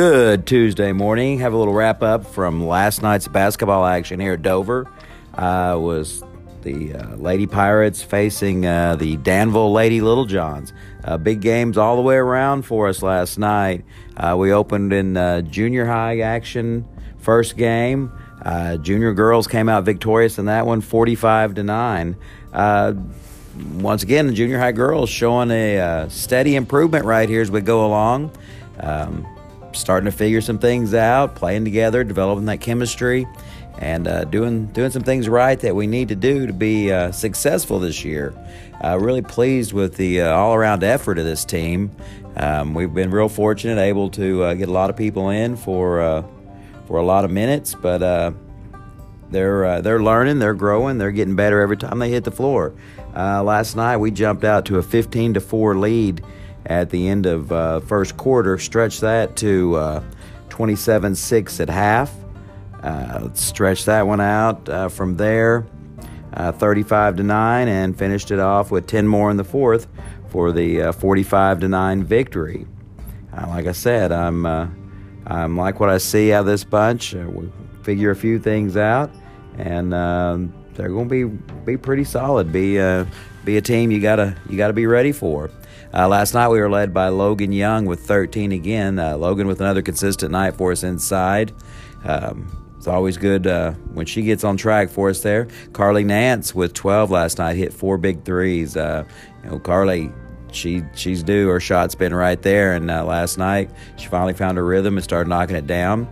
Good Tuesday morning. Have a little wrap up from last night's basketball action here at Dover. Uh, was the uh, Lady Pirates facing uh, the Danville Lady Little Johns. Uh, big games all the way around for us last night. Uh, we opened in uh, junior high action first game. junior girls came out victorious in that one, 45 to nine. once again, the junior high girls showing a steady improvement right here as we go along. Um, starting to figure some things out, playing together, developing that chemistry, and uh, doing doing some things right that we need to do to be uh, successful this year. Uh, really pleased with the uh, all around effort of this team. Um, we've been real fortunate, able to uh, get a lot of people in for uh, for a lot of minutes, but they're they're learning, they're growing, they're getting better every time they hit the floor. last night we jumped out to a 15 to four lead at the end of uh, first quarter. Stretch that to uh, 27-6 at half. Uh, stretch that one out uh, from there, uh, 35 to nine, and finished it off with 10 more in the fourth for the uh, 45 to nine victory. like I said, I'm I'm like what I see out of this bunch. we figure a few things out, and um, they're going to be be pretty solid. Be be a team you gotta you gotta be ready for. Uh, last night we were led by Logan Young with 13 again. Uh, Logan with another consistent night for us inside. Um, it's always good uh, when she gets on track for us there. Carly Nance with 12 last night hit four big threes. Uh, you know, Carly, she she's due. Her shot's been right there, and uh, last night she finally found her rhythm and started knocking it down.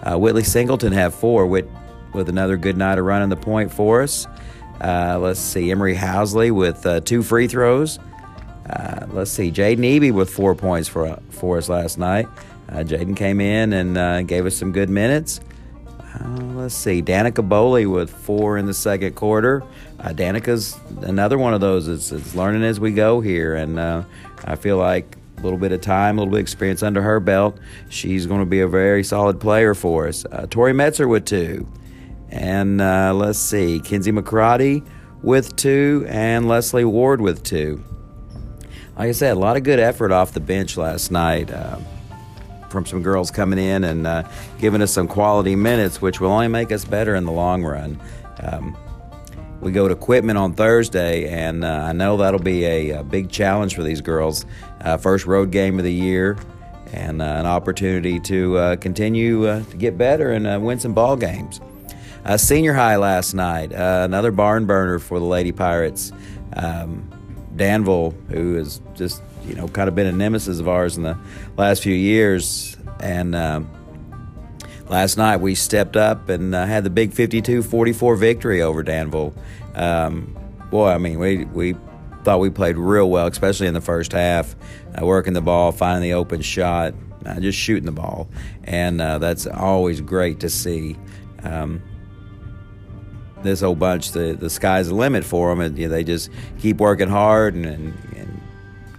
Uh, Whitley Singleton had four with with another good night of running the point for us. Let's see, Emery Housley with two free throws. Uh, let's see, Jaden Eby with four points for for us last night. Uh, Jaden came in and uh, gave us some good minutes. Uh, let's see, Danica Bowley with four in the second quarter. Danica's another one of those that's, learning as we go here, and I feel like a little bit of time, a little bit of experience under her belt, she's going to be a very solid player for us. Tori Metzer with two. And uh, let's see, Kinsey McCarty with two, and Leslie Ward with two. Like I said, a lot of good effort off the bench last night uh, from some girls coming in and uh, giving us some quality minutes, which will only make us better in the long run. Um, we go to Quitman on Thursday, and uh, I know that'll be a, a, big challenge for these girls. Uh, first road game of the year, and uh, an opportunity to continue to get better and win some ball games. Uh, senior high last night, uh, another barn burner for the Lady Pirates. Um, Danville, who has just you know kind of been a nemesis of ours in the last few years, and um, last night we stepped up and uh, had the big 52-44 victory over Danville. Um, boy, I mean we we thought we played real well, especially in the first half, uh, working the ball, finding the open shot, uh, just shooting the ball, and uh, that's always great to see. Um, this whole bunch, the the sky's the limit for them, and you know, they just keep working hard and, and, and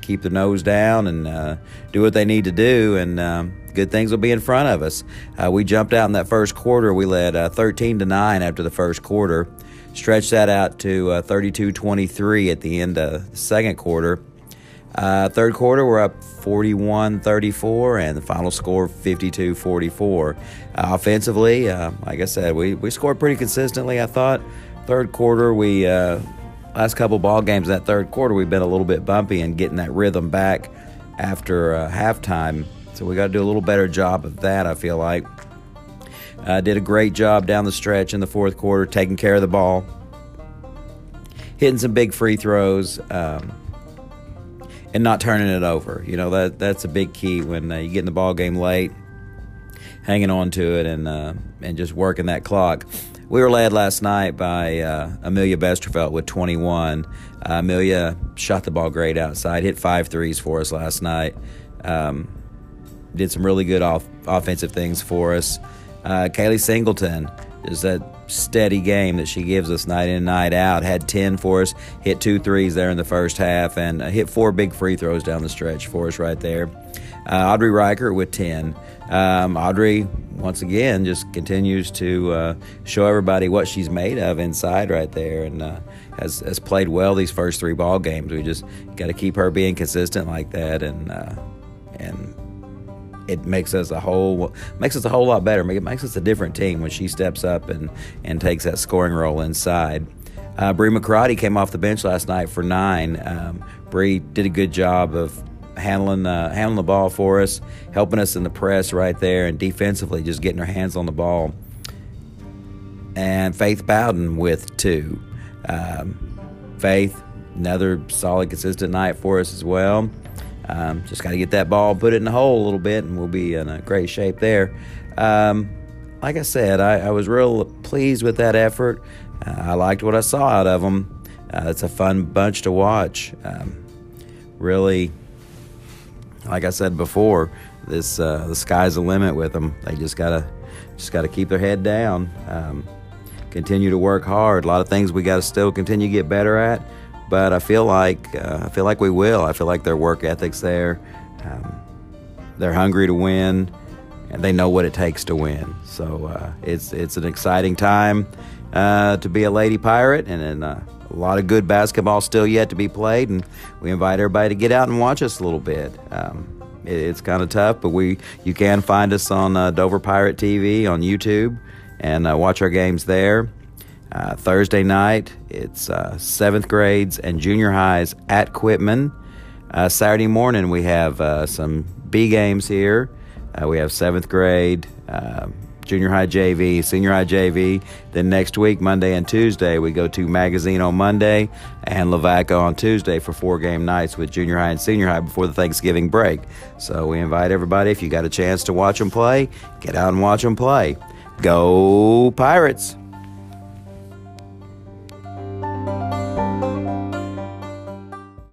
keep their nose down and uh, do what they need to do, and um, good things will be in front of us. Uh, we jumped out in that first quarter. We led uh, 13 to nine after the first quarter. Stretched that out to 32-23 uh, at the end of the second quarter. Uh, third quarter, we're up 41 34, and the final score 52 44. Uh, offensively, uh, like I said, we, we scored pretty consistently. I thought third quarter, we uh, last couple ball games that third quarter, we've been a little bit bumpy and getting that rhythm back after uh, halftime. So we got to do a little better job of that, I feel like. Uh, did a great job down the stretch in the fourth quarter, taking care of the ball, hitting some big free throws. Um, and not turning it over. You know that that's a big key when uh, you get in the ball game late, hanging on to it and uh, and just working that clock. We were led last night by uh, Amelia Besterfeld with 21. Uh, Amelia shot the ball great outside, hit five threes for us last night. Um, did some really good off- offensive things for us. Uh, Kaylee Singleton is that steady game that she gives us night in and night out. Had 10 for us, hit two threes there in the first half, and uh, hit four big free throws down the stretch for us right there. Uh, Audrey Riker with 10. Um, Audrey, once again, just continues to uh, show everybody what she's made of inside right there and uh, has, has played well these first three ball games. We just got to keep her being consistent like that and, uh, and it makes us a whole makes us a whole lot better. It makes us a different team when she steps up and and takes that scoring role inside. Uh, Bree McCarty came off the bench last night for nine. Um, Bree did a good job of handling uh, handling the ball for us, helping us in the press right there, and defensively just getting her hands on the ball. And Faith Bowden with two. Um, Faith, another solid, consistent night for us as well. Um, just got to get that ball, put it in the hole a little bit, and we'll be in a great shape there. Um, like I said, I, I, was real pleased with that effort. Uh, I liked what I saw out of them. Uh, it's a fun bunch to watch. Um, really, like I said before, this uh, the sky's the limit with them. They just gotta just gotta keep their head down, um, continue to work hard. A lot of things we got to still continue to get better at but I feel like uh, I feel like we will. I feel like their work ethic's there. Um, they're hungry to win, and they know what it takes to win. So uh, it's it's an exciting time uh, to be a Lady Pirate, and, uh, a lot of good basketball still yet to be played. And we invite everybody to get out and watch us a little bit. Um, it, it's kind of tough, but we you can find us on uh, Dover Pirate TV on YouTube and uh, watch our games there. Uh, Thursday night, it's uh, seventh grades and junior highs at Quitman. Uh, Saturday morning, we have uh, some B games here. Uh, we have seventh grade, uh, junior high JV, senior high JV. Then next week, Monday and Tuesday, we go to Magazine on Monday and Lavaca on Tuesday for four game nights with junior high and senior high before the Thanksgiving break. So we invite everybody, if you got a chance to watch them play, get out and watch them play. Go Pirates!